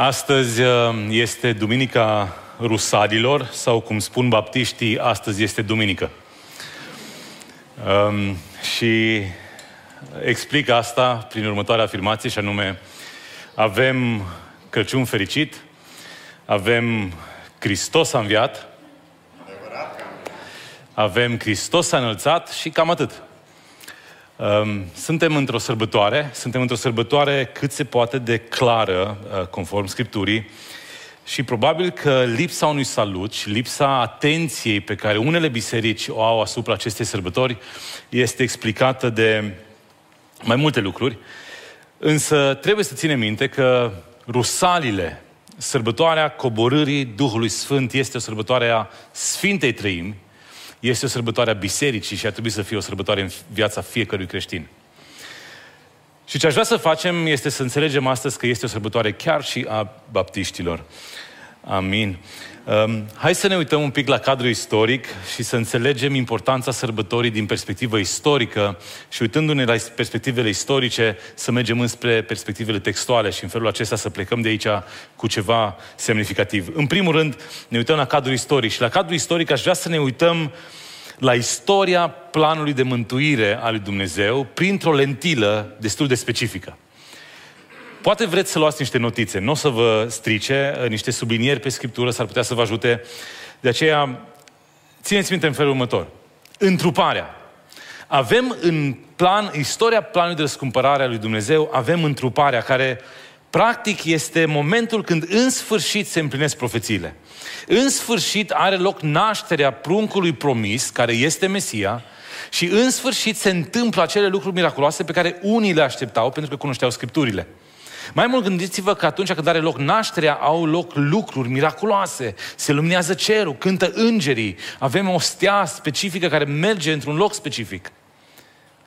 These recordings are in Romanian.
Astăzi uh, este Duminica Rusadilor, sau cum spun baptiștii, astăzi este Duminică. Um, și explic asta prin următoarea afirmație, și anume, avem Crăciun fericit, avem Hristos a înviat, avem Hristos a înălțat și cam atât. Um, suntem într-o sărbătoare, suntem într-o sărbătoare cât se poate de clară, uh, conform Scripturii, și probabil că lipsa unui salut și lipsa atenției pe care unele biserici o au asupra acestei sărbători este explicată de mai multe lucruri, însă trebuie să ținem minte că rusalile, sărbătoarea coborârii Duhului Sfânt este o sărbătoare a Sfintei Trăimi, este o sărbătoare a bisericii și ar trebui să fie o sărbătoare în viața fiecărui creștin. Și ce aș vrea să facem este să înțelegem astăzi că este o sărbătoare chiar și a baptiștilor. Amin. Um, hai să ne uităm un pic la cadrul istoric și să înțelegem importanța sărbătorii din perspectivă istorică și uitându-ne la perspectivele istorice să mergem înspre perspectivele textuale și în felul acesta să plecăm de aici cu ceva semnificativ. În primul rând, ne uităm la cadrul istoric și la cadrul istoric aș vrea să ne uităm la istoria planului de mântuire al lui Dumnezeu printr-o lentilă destul de specifică. Poate vreți să luați niște notițe, nu o să vă strice, uh, niște sublinieri pe Scriptură s-ar putea să vă ajute. De aceea, țineți minte în felul următor. Întruparea. Avem în plan, istoria planului de răscumpărare a lui Dumnezeu, avem întruparea care practic este momentul când în sfârșit se împlinesc profețiile. În sfârșit are loc nașterea pruncului promis, care este Mesia, și în sfârșit se întâmplă acele lucruri miraculoase pe care unii le așteptau pentru că cunoșteau Scripturile. Mai mult gândiți-vă că atunci când are loc nașterea, au loc lucruri miraculoase. Se luminează cerul, cântă îngerii, avem o stea specifică care merge într-un loc specific.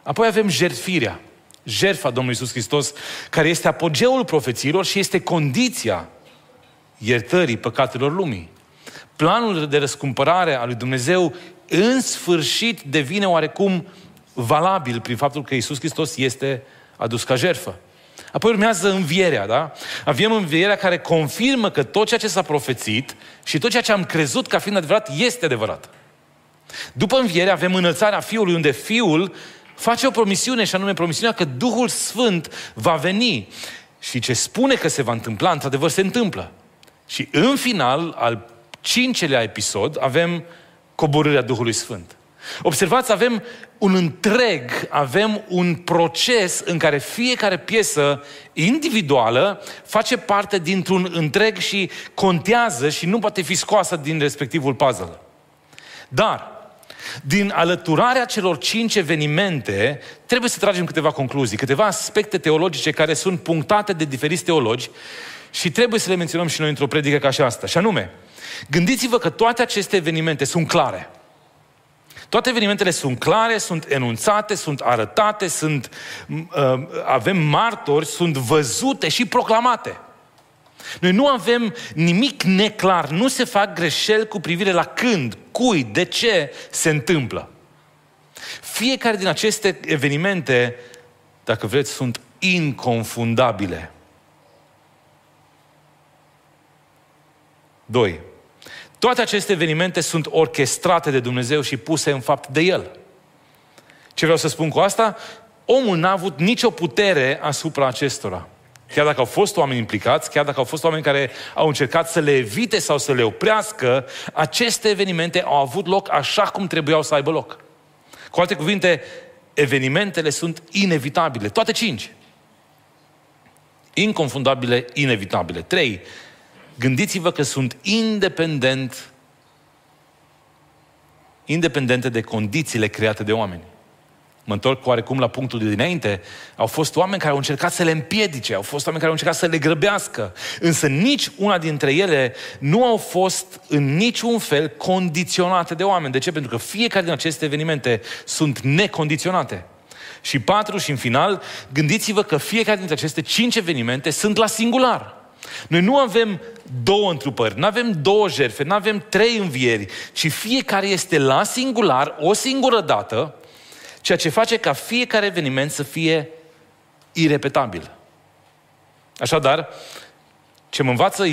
Apoi avem jertfirea, jertfa Domnului Iisus Hristos, care este apogeul profețiilor și este condiția iertării păcatelor lumii. Planul de răscumpărare al lui Dumnezeu în sfârșit devine oarecum valabil prin faptul că Iisus Hristos este adus ca jertfă. Apoi urmează învierea, da? Avem învierea care confirmă că tot ceea ce s-a profețit și tot ceea ce am crezut ca fiind adevărat este adevărat. După înviere avem înălțarea Fiului, unde Fiul face o promisiune și anume promisiunea că Duhul Sfânt va veni. Și ce spune că se va întâmpla, într-adevăr se întâmplă. Și în final, al cincelea episod, avem coborârea Duhului Sfânt. Observați, avem un întreg, avem un proces în care fiecare piesă individuală face parte dintr-un întreg și contează și nu poate fi scoasă din respectivul puzzle. Dar, din alăturarea celor cinci evenimente, trebuie să tragem câteva concluzii, câteva aspecte teologice care sunt punctate de diferiți teologi și trebuie să le menționăm și noi într-o predică ca și asta. Și anume, gândiți-vă că toate aceste evenimente sunt clare. Toate evenimentele sunt clare, sunt enunțate, sunt arătate, sunt, uh, avem martori, sunt văzute și proclamate. Noi nu avem nimic neclar, nu se fac greșeli cu privire la când, cui, de ce se întâmplă. Fiecare din aceste evenimente, dacă vreți, sunt inconfundabile. Doi. Toate aceste evenimente sunt orchestrate de Dumnezeu și puse în fapt de El. Ce vreau să spun cu asta? Omul n-a avut nicio putere asupra acestora. Chiar dacă au fost oameni implicați, chiar dacă au fost oameni care au încercat să le evite sau să le oprească, aceste evenimente au avut loc așa cum trebuiau să aibă loc. Cu alte cuvinte, evenimentele sunt inevitabile. Toate cinci. Inconfundabile, inevitabile. Trei, gândiți-vă că sunt independent, independente de condițiile create de oameni. Mă întorc oarecum la punctul de dinainte. Au fost oameni care au încercat să le împiedice, au fost oameni care au încercat să le grăbească, însă nici una dintre ele nu au fost în niciun fel condiționate de oameni. De ce? Pentru că fiecare din aceste evenimente sunt necondiționate. Și patru, și în final, gândiți-vă că fiecare dintre aceste cinci evenimente sunt la singular. Noi nu avem două întrupări, nu avem două jertfe, nu avem trei învieri, ci fiecare este la singular, o singură dată, ceea ce face ca fiecare eveniment să fie irepetabil. Așadar, Ce mă învață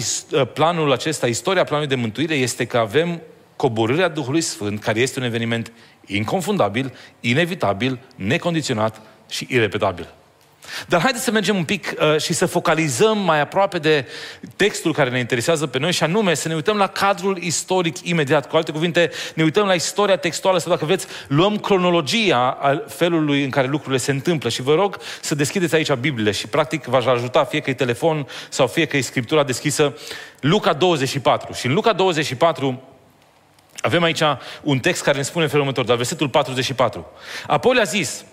planul acesta, istoria planului de mântuire, este că avem coborârea Duhului Sfânt, care este un eveniment inconfundabil, inevitabil, necondiționat și irepetabil. Dar haideți să mergem un pic uh, și să focalizăm mai aproape de textul care ne interesează pe noi și anume să ne uităm la cadrul istoric imediat. Cu alte cuvinte, ne uităm la istoria textuală sau dacă vreți, luăm cronologia al felului în care lucrurile se întâmplă și vă rog să deschideți aici Bibliile și practic v-aș ajuta fie că e telefon sau fie că e scriptura deschisă Luca 24. Și în Luca 24 avem aici un text care ne spune în felul următor, la versetul 44. Apoi le-a zis,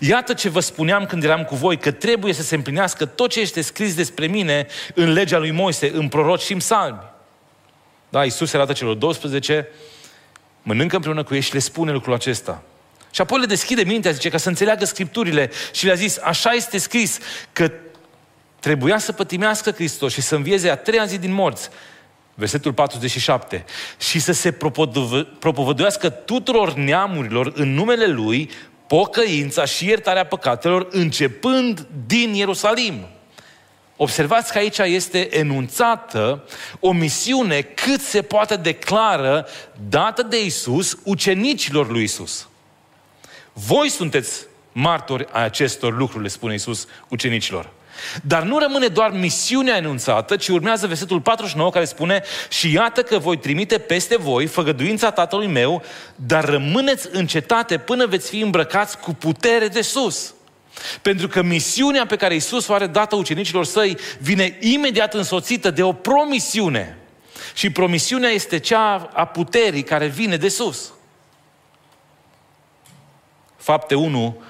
Iată ce vă spuneam când eram cu voi, că trebuie să se împlinească tot ce este scris despre mine în legea lui Moise, în proroci și în salmi. Da, Iisus se arată celor 12, mănâncă împreună cu ei și le spune lucrul acesta. Și apoi le deschide mintea, zice, ca să înțeleagă Scripturile și le-a zis, așa este scris, că trebuia să pătimească Hristos și să învieze a treia zi din morți, versetul 47, și să se propovăduiască tuturor neamurilor în numele Lui pocăința și iertarea păcatelor începând din Ierusalim. Observați că aici este enunțată o misiune cât se poate declară dată de Isus ucenicilor lui Isus. Voi sunteți martori a acestor lucruri, le spune Isus ucenicilor. Dar nu rămâne doar misiunea enunțată, ci urmează versetul 49 care spune Și iată că voi trimite peste voi făgăduința Tatălui meu, dar rămâneți în cetate până veți fi îmbrăcați cu putere de sus. Pentru că misiunea pe care Isus o are dată ucenicilor săi vine imediat însoțită de o promisiune. Și promisiunea este cea a puterii care vine de sus. Fapte 1,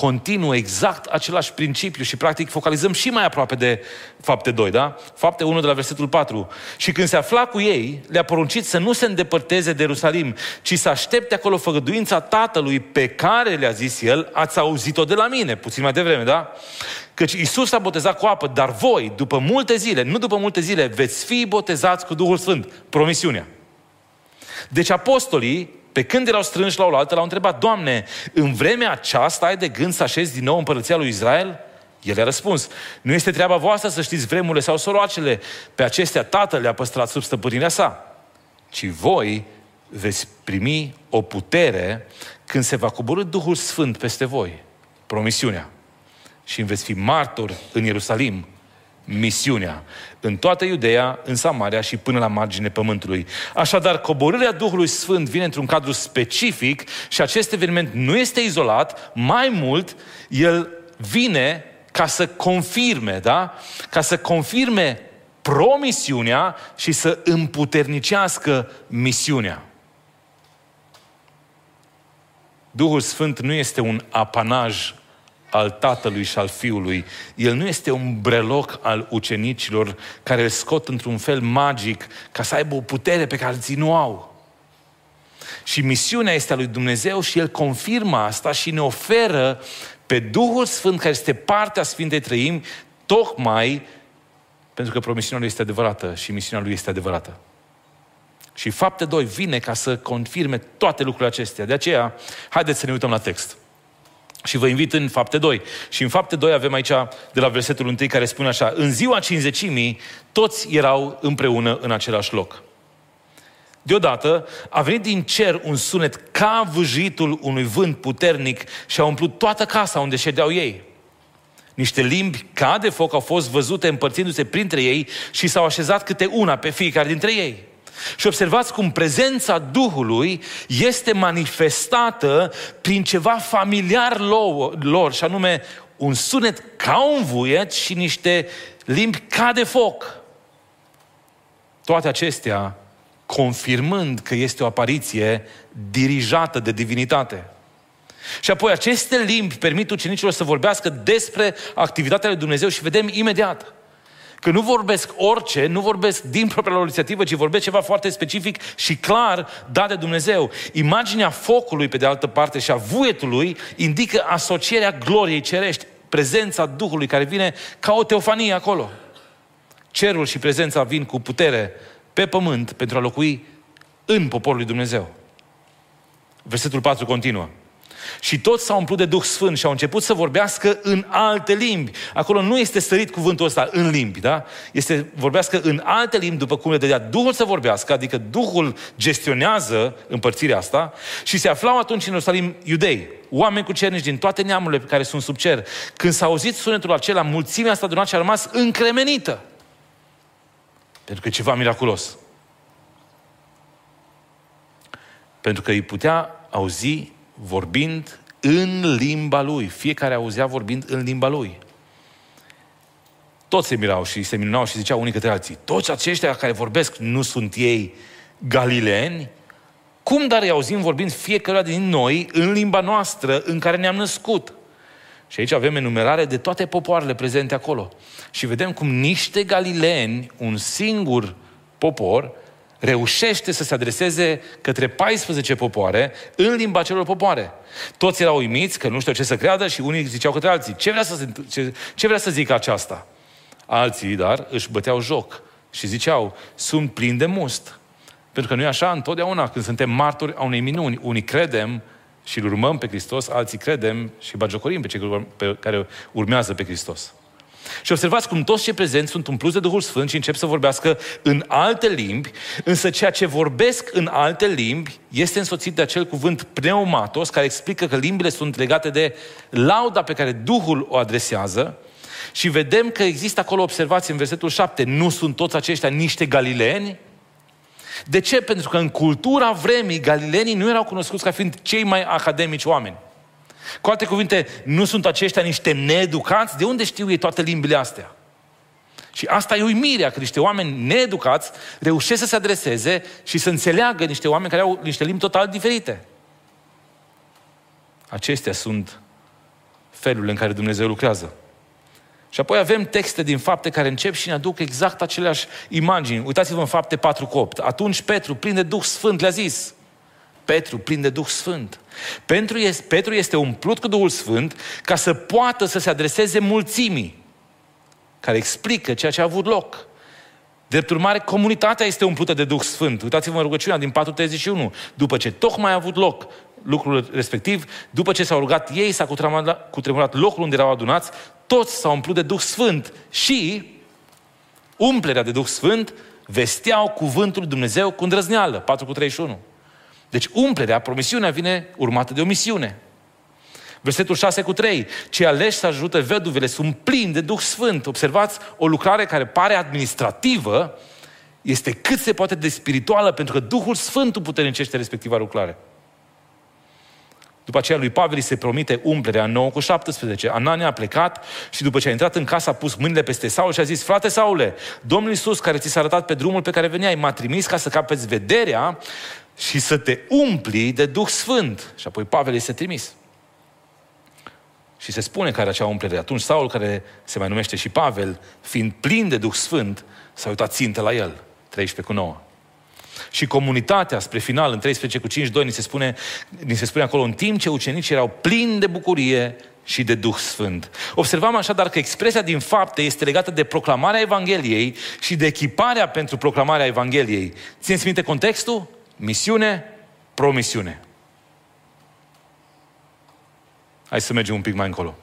continuă exact același principiu și practic focalizăm și mai aproape de fapte 2, da? Fapte 1 de la versetul 4. Și când se afla cu ei, le-a poruncit să nu se îndepărteze de Ierusalim, ci să aștepte acolo făgăduința Tatălui pe care le-a zis el, ați auzit-o de la mine, puțin mai devreme, da? Căci Isus a botezat cu apă, dar voi, după multe zile, nu după multe zile, veți fi botezați cu Duhul Sfânt. Promisiunea. Deci apostolii pe când erau strânși la oaltă, l-au întrebat, Doamne, în vremea aceasta ai de gând să așezi din nou împărăția lui Israel? El a răspuns, nu este treaba voastră să știți vremurile sau soroacele, pe acestea Tatăl le-a păstrat sub stăpânirea sa, ci voi veți primi o putere când se va coborâ Duhul Sfânt peste voi, promisiunea, și veți fi martori în Ierusalim, misiunea în toată Iudeea, în Samaria și până la margine pământului. Așadar, coborârea Duhului Sfânt vine într-un cadru specific și acest eveniment nu este izolat, mai mult, el vine ca să confirme, da? Ca să confirme promisiunea și să împuternicească misiunea. Duhul Sfânt nu este un apanaj al tatălui și al fiului. El nu este un breloc al ucenicilor care îl scot într-un fel magic ca să aibă o putere pe care alții nu au. Și misiunea este a lui Dumnezeu și El confirmă asta și ne oferă pe Duhul Sfânt care este partea Sfintei Trăimi, tocmai pentru că promisiunea Lui este adevărată și misiunea Lui este adevărată. Și fapte 2 vine ca să confirme toate lucrurile acestea. De aceea, haideți să ne uităm la text. Și vă invit în fapte 2. Și în fapte 2 avem aici de la versetul 1 care spune așa, în ziua cinzecimii toți erau împreună în același loc. Deodată a venit din cer un sunet ca vâjitul unui vânt puternic și a umplut toată casa unde ședeau ei. Niște limbi ca de foc au fost văzute împărțindu-se printre ei și s-au așezat câte una pe fiecare dintre ei. Și observați cum prezența Duhului este manifestată prin ceva familiar lor, și anume un sunet ca un vuiet și niște limbi ca de foc. Toate acestea confirmând că este o apariție dirijată de divinitate. Și apoi aceste limbi permit ucenicilor să vorbească despre activitatea lui Dumnezeu și vedem imediat Că nu vorbesc orice, nu vorbesc din propria lor inițiativă, ci vorbesc ceva foarte specific și clar dat de Dumnezeu. Imaginea focului, pe de altă parte, și a vuietului indică asocierea gloriei cerești, prezența Duhului care vine ca o teofanie acolo. Cerul și prezența vin cu putere pe pământ pentru a locui în poporul lui Dumnezeu. Versetul 4 continuă. Și toți s-au umplut de Duh Sfânt și au început să vorbească în alte limbi. Acolo nu este stărit cuvântul ăsta în limbi, da? Este vorbească în alte limbi după cum le dădea Duhul să vorbească, adică Duhul gestionează împărțirea asta și se aflau atunci în Ierusalim iudei, oameni cu cernici din toate neamurile pe care sunt sub cer. Când s-a auzit sunetul acela, mulțimea asta adunat și a rămas încremenită. Pentru că e ceva miraculos. Pentru că îi putea auzi vorbind în limba lui. Fiecare auzea vorbind în limba lui. Toți se mirau și se minunau și ziceau unii către alții, toți aceștia care vorbesc nu sunt ei galileeni? Cum dar îi auzim vorbind fiecare din noi în limba noastră în care ne-am născut? Și aici avem enumerare de toate popoarele prezente acolo. Și vedem cum niște galileeni, un singur popor, reușește să se adreseze către 14 popoare în limba celor popoare. Toți erau uimiți că nu știu ce să creadă și unii ziceau către alții, ce vrea să, ce, ce vrea să zică aceasta? Alții, dar, își băteau joc și ziceau, sunt plini de must. Pentru că nu e așa întotdeauna când suntem martori a unei minuni. Unii credem și îl urmăm pe Hristos, alții credem și bagiocorim pe cei care urmează pe Hristos. Și observați cum toți cei prezenți sunt umpluți de Duhul Sfânt și încep să vorbească în alte limbi, însă ceea ce vorbesc în alte limbi este însoțit de acel cuvânt pneumatos, care explică că limbile sunt legate de lauda pe care Duhul o adresează și vedem că există acolo observații în versetul 7. Nu sunt toți aceștia niște galileeni? De ce? Pentru că în cultura vremii, galilenii nu erau cunoscuți ca fiind cei mai academici oameni. Cu alte cuvinte, nu sunt aceștia niște needucați? De unde știu ei toate limbile astea? Și asta e uimirea, că niște oameni needucați reușesc să se adreseze și să înțeleagă niște oameni care au niște limbi total diferite. Acestea sunt felurile în care Dumnezeu lucrează. Și apoi avem texte din fapte care încep și ne aduc exact aceleași imagini. Uitați-vă în fapte 4 cu 8. Atunci Petru, plin de Duh Sfânt, le-a zis, Petru, plin de Duh Sfânt. Petru este, Petru este umplut cu Duhul Sfânt ca să poată să se adreseze mulțimii, care explică ceea ce a avut loc. Drept urmare, comunitatea este umplută de Duh Sfânt. Uitați-vă în rugăciunea din 431. După ce tocmai a avut loc lucrul respectiv, după ce s-au rugat ei, s-a cutremurat, cutremurat locul unde erau adunați, toți s-au umplut de Duh Sfânt și umplerea de Duh Sfânt vesteau cuvântul lui Dumnezeu cu îndrăzneală. 4 cu 31. Deci umplerea, promisiunea vine urmată de o misiune. Versetul 6 cu 3. Cei aleși să ajută veduvele sunt plini de Duh Sfânt. Observați, o lucrare care pare administrativă este cât se poate de spirituală, pentru că Duhul Sfânt puternicește respectiva lucrare. După aceea lui Pavel se promite umplerea în 9 cu 17. Anania a plecat și după ce a intrat în casă a pus mâinile peste Saul și a zis, frate Saule, Domnul Iisus care ți s-a arătat pe drumul pe care veneai, m-a trimis ca să capeți vederea și să te umpli de Duh Sfânt. Și apoi Pavel este trimis. Și se spune care acea umplere. Atunci Saul, care se mai numește și Pavel, fiind plin de Duh Sfânt, s-a uitat țintă la el. 13 cu 9. Și comunitatea, spre final, în 13 cu 5, 2, ni se spune, ni se spune acolo, în timp ce ucenicii erau plini de bucurie și de Duh Sfânt. Observam așadar că expresia din fapte este legată de proclamarea Evangheliei și de echiparea pentru proclamarea Evangheliei. Țineți minte contextul? Misiune, promisiune. Hai să mergem un pic mai încolo.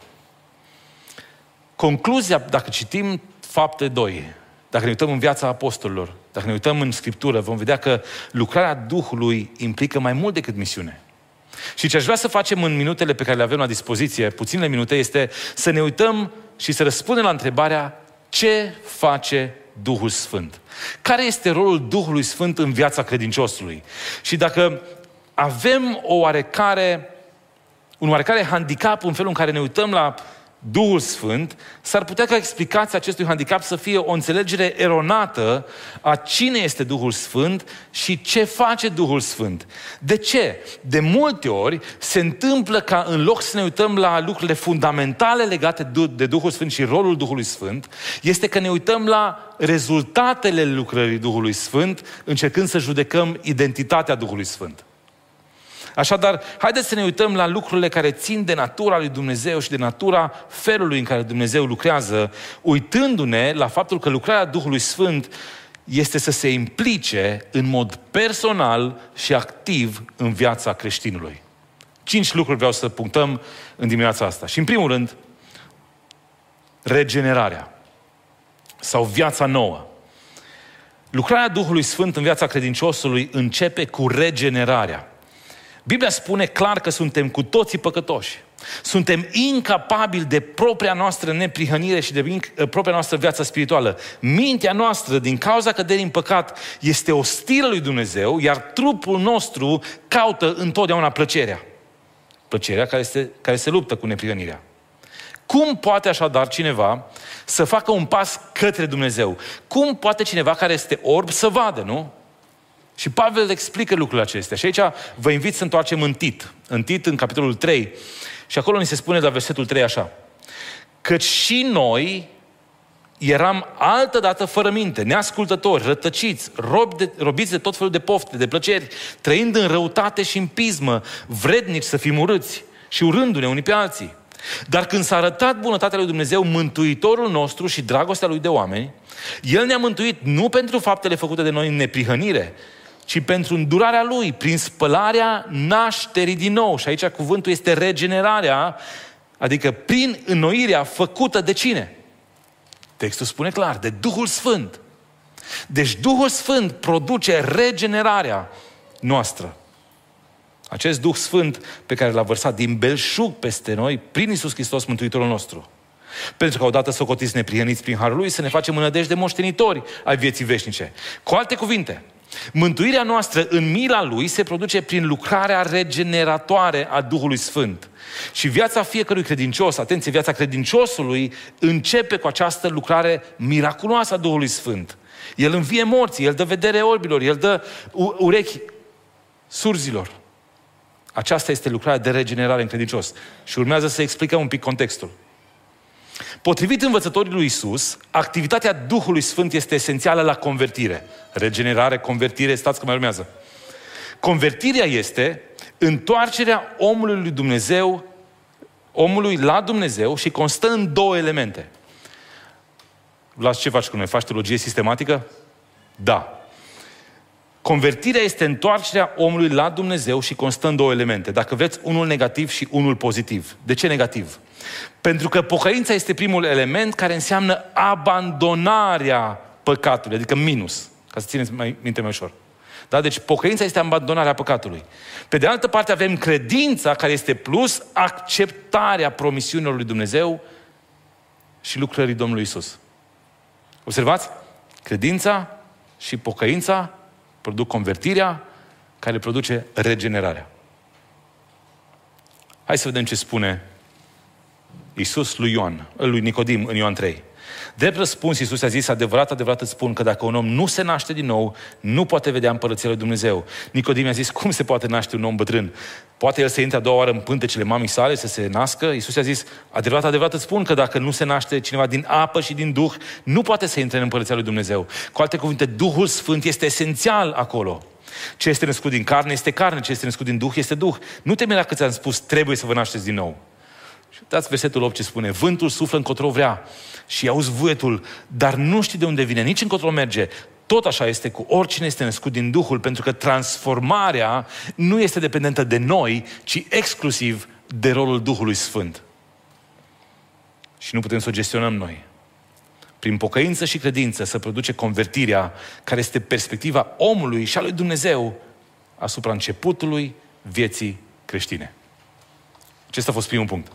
Concluzia, dacă citim fapte 2, dacă ne uităm în viața apostolilor, dacă ne uităm în Scriptură, vom vedea că lucrarea Duhului implică mai mult decât misiune. Și ce aș vrea să facem în minutele pe care le avem la dispoziție, puține minute, este să ne uităm și să răspundem la întrebarea ce face Duhul Sfânt? Care este rolul Duhului Sfânt în viața credinciosului? Și dacă avem o oarecare, un oarecare handicap în felul în care ne uităm la Duhul Sfânt, s-ar putea ca explicația acestui handicap să fie o înțelegere eronată a cine este Duhul Sfânt și ce face Duhul Sfânt. De ce? De multe ori se întâmplă ca în loc să ne uităm la lucrurile fundamentale legate de Duhul Sfânt și rolul Duhului Sfânt, este că ne uităm la rezultatele lucrării Duhului Sfânt, încercând să judecăm identitatea Duhului Sfânt. Așadar, haideți să ne uităm la lucrurile care țin de natura lui Dumnezeu și de natura felului în care Dumnezeu lucrează, uitându-ne la faptul că lucrarea Duhului Sfânt este să se implice în mod personal și activ în viața creștinului. Cinci lucruri vreau să punctăm în dimineața asta. Și în primul rând, regenerarea sau viața nouă. Lucrarea Duhului Sfânt în viața credinciosului începe cu regenerarea. Biblia spune clar că suntem cu toții păcătoși. Suntem incapabili de propria noastră neprihănire și de propria noastră viață spirituală. Mintea noastră, din cauza căderii în păcat, este ostilă lui Dumnezeu, iar trupul nostru caută întotdeauna plăcerea. Plăcerea care, este, care se luptă cu neprihănirea. Cum poate așadar cineva să facă un pas către Dumnezeu? Cum poate cineva care este orb să vadă, nu? Și Pavel explică lucrurile acestea. Și aici vă invit să întoarcem în Tit. În Tit, în capitolul 3. Și acolo ni se spune la versetul 3 așa. Căci și noi eram altădată fără minte, neascultători, rătăciți, robi de, robiți de tot felul de pofte, de plăceri, trăind în răutate și în pismă, vrednici să fim urâți și urându-ne unii pe alții. Dar când s-a arătat bunătatea lui Dumnezeu, Mântuitorul nostru și dragostea lui de oameni, El ne-a mântuit nu pentru faptele făcute de noi în neprihănire, ci pentru îndurarea Lui, prin spălarea nașterii din nou. Și aici cuvântul este regenerarea, adică prin înnoirea făcută de cine? Textul spune clar, de Duhul Sfânt. Deci Duhul Sfânt produce regenerarea noastră. Acest Duh Sfânt pe care l-a vărsat din belșug peste noi, prin Isus Hristos, Mântuitorul nostru. Pentru că odată socotiți neprihăniți prin Harul Lui, să ne facem înădejde de moștenitori ai vieții veșnice. Cu alte cuvinte, mântuirea noastră în mila Lui se produce prin lucrarea regeneratoare a Duhului Sfânt. Și viața fiecărui credincios, atenție, viața credinciosului începe cu această lucrare miraculoasă a Duhului Sfânt. El învie morții, El dă vedere orbilor, El dă urechi surzilor. Aceasta este lucrarea de regenerare în credincios. Și urmează să explicăm un pic contextul. Potrivit învățătorii lui Isus, activitatea Duhului Sfânt este esențială la convertire. Regenerare, convertire, stați că mai urmează. Convertirea este întoarcerea omului lui Dumnezeu, omului la Dumnezeu și constă în două elemente. Las ce faci cu noi? Faci teologie sistematică? Da. Convertirea este întoarcerea omului la Dumnezeu și constă în două elemente. Dacă vreți, unul negativ și unul pozitiv. De ce negativ? Pentru că pocăința este primul element care înseamnă abandonarea păcatului, adică minus, ca să țineți mai minte mai ușor. Da? Deci pocăința este abandonarea păcatului. Pe de altă parte avem credința care este plus acceptarea promisiunilor lui Dumnezeu și lucrării Domnului Isus. Observați? Credința și pocăința produc convertirea, care produce regenerarea. Hai să vedem ce spune Iisus lui Ioan, lui Nicodim în Ioan 3. Drept răspuns, Iisus a zis, adevărat, adevărat îți spun că dacă un om nu se naște din nou, nu poate vedea împărăția lui Dumnezeu. Nicodim a zis, cum se poate naște un om bătrân? Poate el să intre a doua oară în pântecele mamei sale, să se nască? Iisus a zis, adevărat, adevărat îți spun că dacă nu se naște cineva din apă și din Duh, nu poate să intre în împărăția lui Dumnezeu. Cu alte cuvinte, Duhul Sfânt este esențial acolo. Ce este născut din carne este carne, ce este născut din Duh este Duh. Nu te mira că ți-am spus, trebuie să vă nașteți din nou. Și uitați versetul 8 ce spune, vântul suflă încotro vrea și auzi vuietul, dar nu știi de unde vine, nici încotro merge. Tot așa este cu oricine este născut din Duhul, pentru că transformarea nu este dependentă de noi, ci exclusiv de rolul Duhului Sfânt. Și nu putem să o gestionăm noi. Prin pocăință și credință să produce convertirea care este perspectiva omului și a lui Dumnezeu asupra începutului vieții creștine. Acesta a fost primul punct.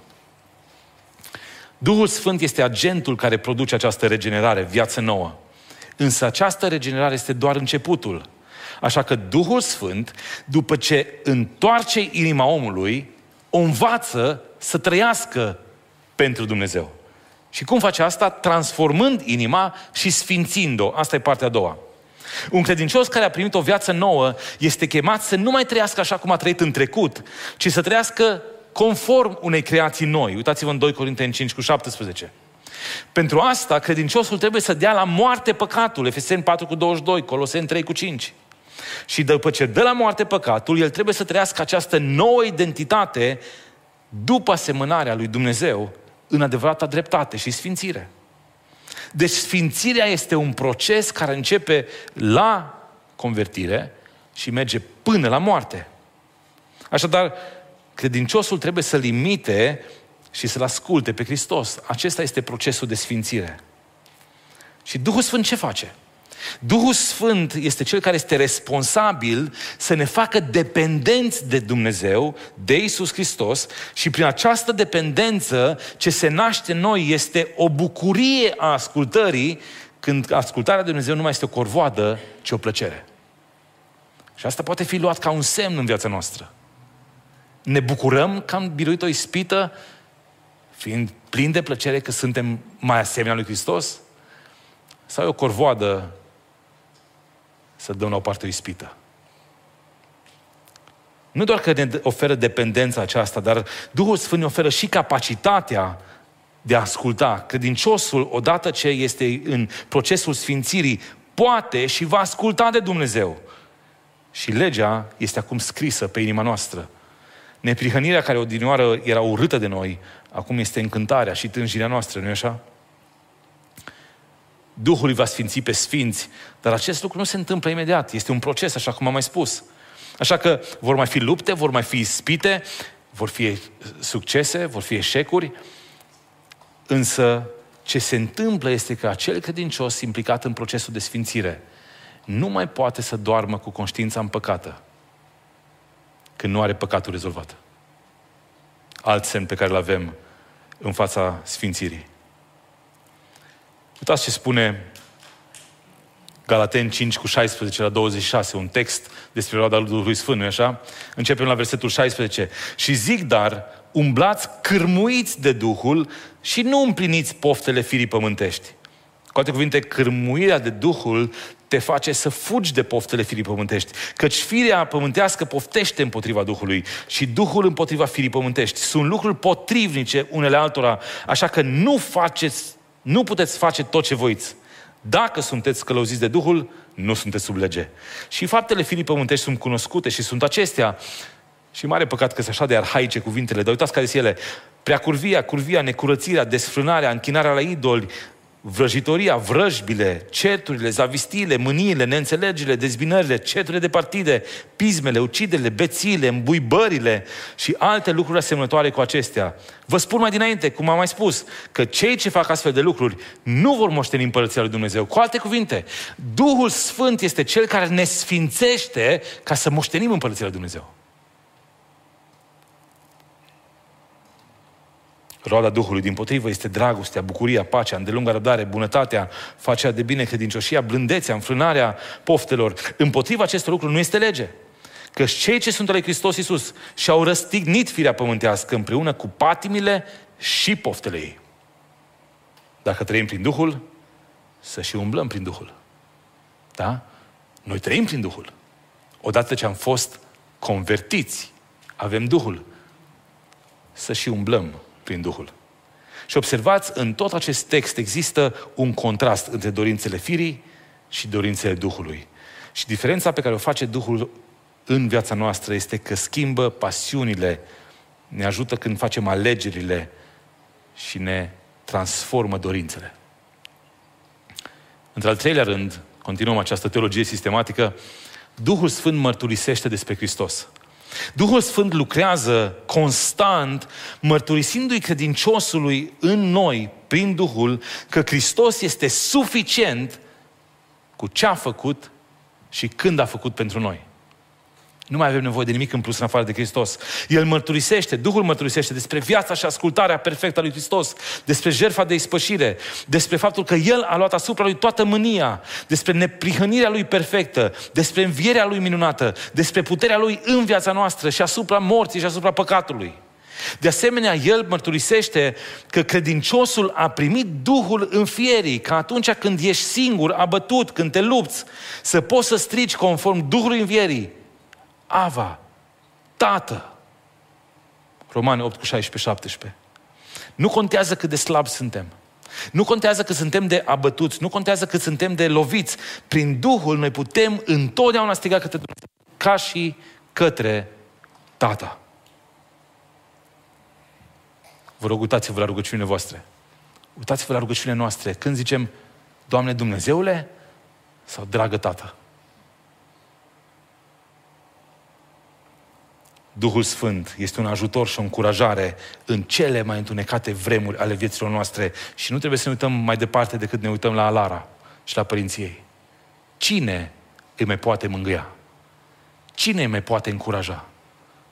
Duhul Sfânt este agentul care produce această regenerare, viață nouă. Însă această regenerare este doar începutul. Așa că Duhul Sfânt, după ce întoarce inima omului, o învață să trăiască pentru Dumnezeu. Și cum face asta? Transformând inima și sfințind-o. Asta e partea a doua. Un credincios care a primit o viață nouă este chemat să nu mai trăiască așa cum a trăit în trecut, ci să trăiască conform unei creații noi. Uitați-vă în 2 Corinteni 5 cu 17. Pentru asta, credinciosul trebuie să dea la moarte păcatul. Efeseni 4 cu 22, Coloseni 3 cu 5. Și după ce dă la moarte păcatul, el trebuie să trăiască această nouă identitate după asemănarea lui Dumnezeu în adevărata dreptate și sfințire. Deci sfințirea este un proces care începe la convertire și merge până la moarte. Așadar, Credinciosul trebuie să limite și să-L asculte pe Hristos. Acesta este procesul de sfințire. Și Duhul Sfânt ce face? Duhul Sfânt este cel care este responsabil să ne facă dependenți de Dumnezeu, de Isus Hristos și prin această dependență ce se naște în noi este o bucurie a ascultării când ascultarea de Dumnezeu nu mai este o corvoadă, ci o plăcere. Și asta poate fi luat ca un semn în viața noastră. Ne bucurăm că am biruit o ispită fiind plin de plăcere că suntem mai asemenea lui Hristos? Sau e o corvoadă să dăm la o parte o ispită? Nu doar că ne oferă dependența aceasta, dar Duhul Sfânt ne oferă și capacitatea de a asculta. Credinciosul, odată ce este în procesul sfințirii, poate și va asculta de Dumnezeu. Și legea este acum scrisă pe inima noastră. Neprihănirea care odinioară era urâtă de noi, acum este încântarea și tânjirea noastră, nu-i așa? Duhul îi va sfinți pe sfinți, dar acest lucru nu se întâmplă imediat. Este un proces, așa cum am mai spus. Așa că vor mai fi lupte, vor mai fi ispite, vor fi succese, vor fi eșecuri, însă ce se întâmplă este că acel credincios implicat în procesul de sfințire nu mai poate să doarmă cu conștiința împăcată când nu are păcatul rezolvat. Alt semn pe care îl avem în fața sfințirii. Uitați ce spune Galaten 5 cu 16 la 26, un text despre roada lui Duhului Sfânt, nu așa? Începem la versetul 16. Și zic, dar, umblați cârmuiți de Duhul și nu împliniți poftele firii pământești. Cu alte cuvinte, cârmuirea de Duhul te face să fugi de poftele firii pământești. Căci firea pământească poftește împotriva Duhului și Duhul împotriva firii pământești. Sunt lucruri potrivnice unele altora, așa că nu faceți, nu puteți face tot ce voiți. Dacă sunteți călăuziți de Duhul, nu sunteți sub lege. Și faptele firii pământești sunt cunoscute și sunt acestea. Și mare păcat că sunt așa de arhaice cuvintele, dar uitați care sunt ele. Prea curvia, curvia, necurățirea, desfrânarea, închinarea la idoli, vrăjitoria, vrăjbile, certurile, zavistiile, mâniile, neînțelegerile, dezbinările, ceturile de partide, pismele, ucidele, bețiile, îmbuibările și alte lucruri asemănătoare cu acestea. Vă spun mai dinainte, cum am mai spus, că cei ce fac astfel de lucruri nu vor moșteni împărăția lui Dumnezeu. Cu alte cuvinte, Duhul Sfânt este Cel care ne sfințește ca să moștenim împărăția lui Dumnezeu. Roada Duhului, din potrivă, este dragostea, bucuria, pacea, îndelunga răbdare, bunătatea, facerea de bine, credincioșia, blândețea, înfrânarea poftelor. Împotriva acestor lucruri nu este lege. Că cei ce sunt ale Hristos Iisus și-au răstignit firea pământească împreună cu patimile și poftele ei. Dacă trăim prin Duhul, să și umblăm prin Duhul. Da? Noi trăim prin Duhul. Odată ce am fost convertiți, avem Duhul. Să și umblăm prin Duhul. Și observați, în tot acest text există un contrast între dorințele firii și dorințele Duhului. Și diferența pe care o face Duhul în viața noastră este că schimbă pasiunile, ne ajută când facem alegerile și ne transformă dorințele. Într-al treilea rând, continuăm această teologie sistematică, Duhul Sfânt mărturisește despre Hristos. Duhul Sfânt lucrează constant, mărturisindu-i credinciosului în noi, prin Duhul, că Hristos este suficient cu ce a făcut și când a făcut pentru noi. Nu mai avem nevoie de nimic în plus în afară de Hristos. El mărturisește, Duhul mărturisește despre viața și ascultarea perfectă a lui Hristos, despre jertfa de ispășire, despre faptul că El a luat asupra lui toată mânia, despre neprihănirea lui perfectă, despre învierea lui minunată, despre puterea lui în viața noastră și asupra morții și asupra păcatului. De asemenea, el mărturisește că credinciosul a primit Duhul înfierii, că atunci când ești singur, abătut, când te lupți, să poți să strici conform Duhului învierii, Ava, Tată. Romani 8 cu 16, 17. Nu contează cât de slab suntem. Nu contează că suntem de abătuți, nu contează că suntem de loviți. Prin Duhul noi putem întotdeauna striga către Dumnezeu, ca și către Tata. Vă rog, uitați-vă la rugăciunile voastre. Uitați-vă la rugăciunile noastre. Când zicem, Doamne Dumnezeule sau Dragă Tată? Duhul Sfânt este un ajutor și o încurajare în cele mai întunecate vremuri ale vieților noastre și nu trebuie să ne uităm mai departe decât ne uităm la Alara și la părinții ei. Cine îi mai poate mângâia? Cine îi mai poate încuraja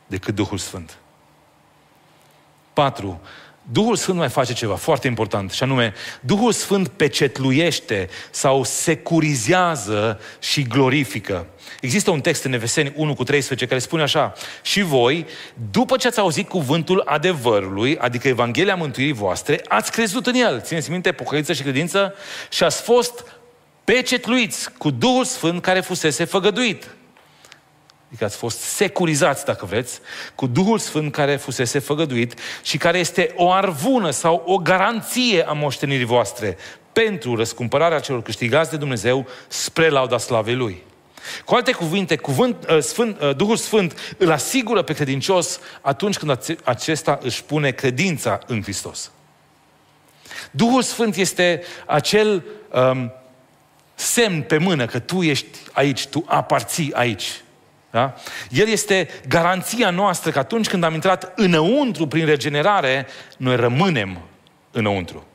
decât Duhul Sfânt? 4. Duhul Sfânt mai face ceva foarte important și anume, Duhul Sfânt pecetluiește sau securizează și glorifică. Există un text în Efeseni 1 cu 13 care spune așa, și voi, după ce ați auzit cuvântul adevărului, adică Evanghelia mântuirii voastre, ați crezut în el. Țineți minte, pocăință și credință și ați fost pecetluiți cu Duhul Sfânt care fusese făgăduit. Adică ați fost securizați, dacă vreți, cu Duhul Sfânt care fusese făgăduit și care este o arvună sau o garanție a moștenirii voastre pentru răscumpărarea celor câștigați de Dumnezeu spre lauda slavei Lui. Cu alte cuvinte, cuvânt, uh, Sfânt, uh, Duhul Sfânt îl asigură pe credincios atunci când acesta își pune credința în Hristos. Duhul Sfânt este acel um, semn pe mână că tu ești aici, tu aparții aici. Da? El este garanția noastră că atunci când am intrat înăuntru prin regenerare, noi rămânem înăuntru.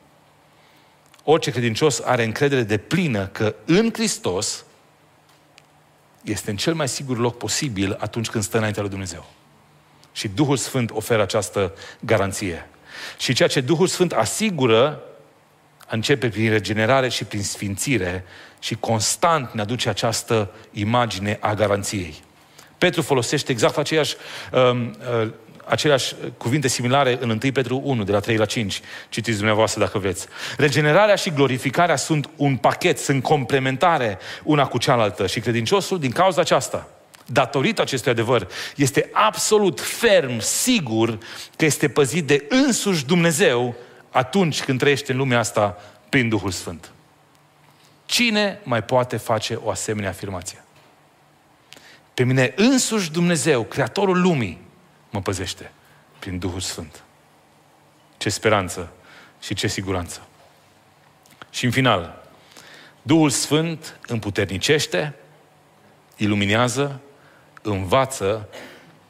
Orice credincios are încredere de plină că în Hristos este în cel mai sigur loc posibil atunci când stă înaintea lui Dumnezeu. Și Duhul Sfânt oferă această garanție. Și ceea ce Duhul Sfânt asigură începe prin regenerare și prin sfințire și constant ne aduce această imagine a garanției. Petru folosește exact aceeași, uh, uh, aceleași cuvinte similare în 1 Petru 1, de la 3 la 5. Citiți dumneavoastră dacă vreți. Regenerarea și glorificarea sunt un pachet, sunt complementare una cu cealaltă și credinciosul, din cauza aceasta, datorită acestui adevăr, este absolut ferm, sigur că este păzit de însuși Dumnezeu atunci când trăiește în lumea asta prin Duhul Sfânt. Cine mai poate face o asemenea afirmație? Pe mine însuși Dumnezeu, Creatorul lumii, mă păzește prin Duhul Sfânt. Ce speranță și ce siguranță. Și în final, Duhul Sfânt împuternicește, iluminează, învață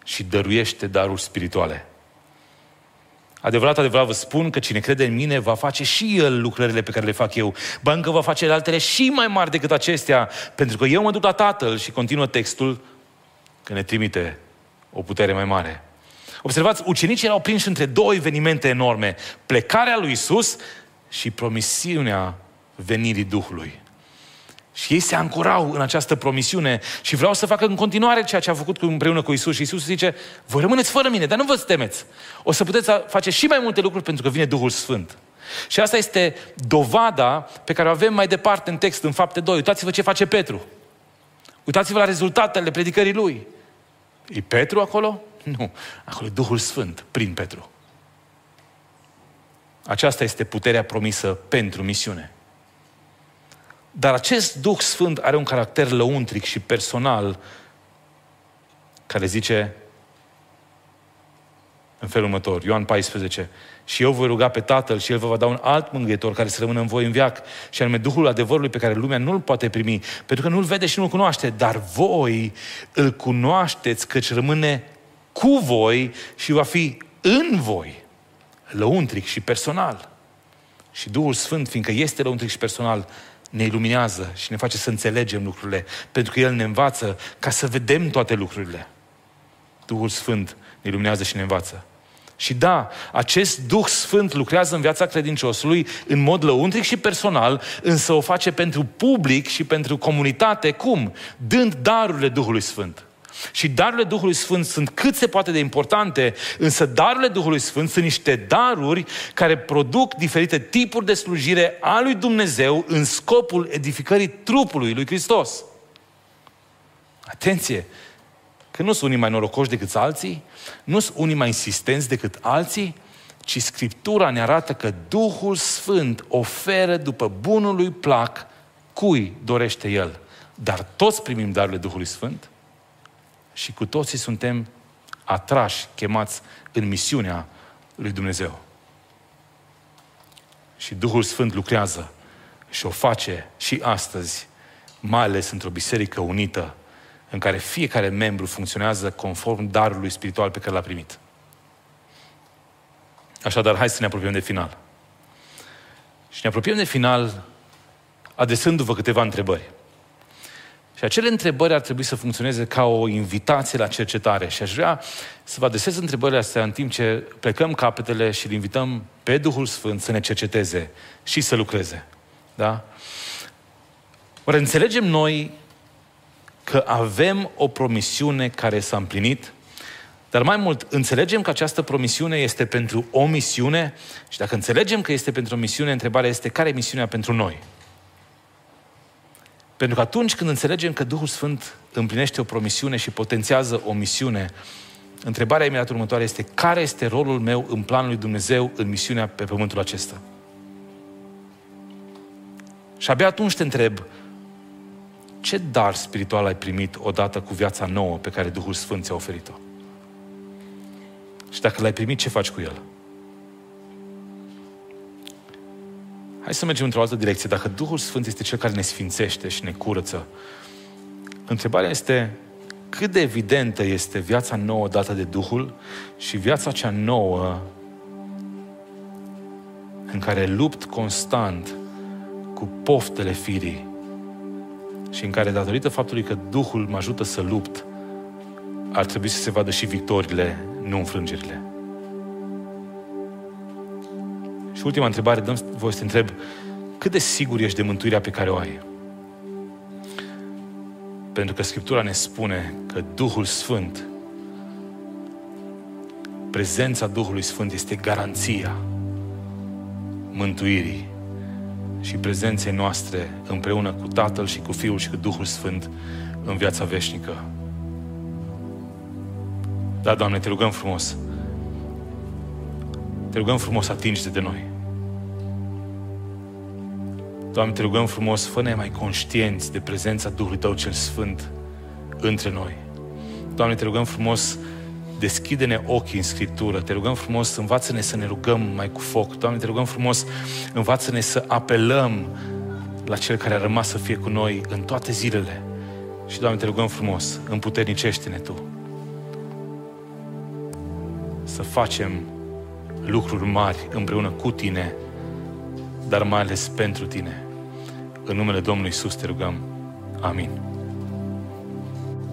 și dăruiește daruri spirituale. Adevărat, adevărat vă spun că cine crede în mine va face și el lucrările pe care le fac eu. Ba încă va face altele și mai mari decât acestea, pentru că eu mă duc la Tatăl și continuă textul, că ne trimite o putere mai mare. Observați, ucenicii erau prinși între două evenimente enorme. Plecarea lui Isus și promisiunea venirii Duhului. Și ei se ancorau în această promisiune și vreau să facă în continuare ceea ce a făcut împreună cu Isus. Și Isus zice, voi rămâneți fără mine, dar nu vă temeți. O să puteți face și mai multe lucruri pentru că vine Duhul Sfânt. Și asta este dovada pe care o avem mai departe în text, în fapte 2. Uitați-vă ce face Petru. Uitați-vă la rezultatele predicării lui. E Petru acolo? Nu. Acolo e Duhul Sfânt, prin Petru. Aceasta este puterea promisă pentru misiune. Dar acest Duh Sfânt are un caracter lăuntric și personal care zice în felul următor, Ioan 14, și eu voi ruga pe Tatăl și El vă va da un alt mângâietor care să rămână în voi în viac, și anume Duhul adevărului pe care lumea nu-l poate primi, pentru că nu-l vede și nu-l cunoaște, dar voi îl cunoașteți căci rămâne cu voi și va fi în voi, lăuntric și personal. Și Duhul Sfânt, fiindcă este lăuntric și personal, ne iluminează și ne face să înțelegem lucrurile, pentru că El ne învață ca să vedem toate lucrurile. Duhul Sfânt ne iluminează și ne învață. Și da, acest Duh Sfânt lucrează în viața credinciosului în mod lăuntric și personal, însă o face pentru public și pentru comunitate. Cum? Dând darurile Duhului Sfânt. Și darurile Duhului Sfânt sunt cât se poate de importante, însă darurile Duhului Sfânt sunt niște daruri care produc diferite tipuri de slujire a lui Dumnezeu în scopul edificării trupului lui Hristos. Atenție! Că nu sunt unii mai norocoși decât alții, nu sunt unii mai insistenți decât alții, ci Scriptura ne arată că Duhul Sfânt oferă după bunul lui plac cui dorește El. Dar toți primim darurile Duhului Sfânt și cu toții suntem atrași, chemați în misiunea lui Dumnezeu. Și Duhul Sfânt lucrează și o face și astăzi, mai ales într-o biserică unită în care fiecare membru funcționează conform darului spiritual pe care l-a primit. Așadar, hai să ne apropiem de final. Și ne apropiem de final adresându-vă câteva întrebări. Și acele întrebări ar trebui să funcționeze ca o invitație la cercetare. Și aș vrea să vă adresez întrebările astea în timp ce plecăm capetele și îl invităm pe Duhul Sfânt să ne cerceteze și să lucreze. Da? Oare înțelegem noi că avem o promisiune care s-a împlinit? Dar mai mult, înțelegem că această promisiune este pentru o misiune și dacă înțelegem că este pentru o misiune, întrebarea este care e misiunea pentru noi? Pentru că atunci când înțelegem că Duhul Sfânt împlinește o promisiune și potențează o misiune, întrebarea imediat următoare este care este rolul meu în planul lui Dumnezeu în misiunea pe pământul acesta? Și abia atunci te întreb, ce dar spiritual ai primit odată cu viața nouă pe care Duhul Sfânt ți-a oferit-o? Și dacă l-ai primit, ce faci cu el? Hai să mergem într-o altă direcție. Dacă Duhul Sfânt este Cel care ne sfințește și ne curăță, întrebarea este cât de evidentă este viața nouă dată de Duhul și viața cea nouă în care lupt constant cu poftele firii și în care, datorită faptului că Duhul mă ajută să lupt, ar trebui să se vadă și victorile, nu înfrângerile. Și ultima întrebare, dăm voi să te întreb, cât de sigur ești de mântuirea pe care o ai? Pentru că Scriptura ne spune că Duhul Sfânt, prezența Duhului Sfânt este garanția mântuirii și prezenței noastre împreună cu Tatăl și cu Fiul și cu Duhul Sfânt în viața veșnică. Da, Doamne, te rugăm frumos. Te rugăm frumos, atingi de noi. Doamne, te rugăm frumos, fă-ne mai conștienți de prezența Duhului Tău cel Sfânt între noi. Doamne, te rugăm frumos, deschide-ne ochii în Scriptură. Te rugăm frumos, învață-ne să ne rugăm mai cu foc. Doamne, te rugăm frumos, învață-ne să apelăm la Cel care a rămas să fie cu noi în toate zilele. Și, Doamne, te rugăm frumos, împuternicește-ne Tu. Să facem lucruri mari împreună cu Tine, dar mai ales pentru Tine. În numele Domnului Iisus te rugăm. Amin.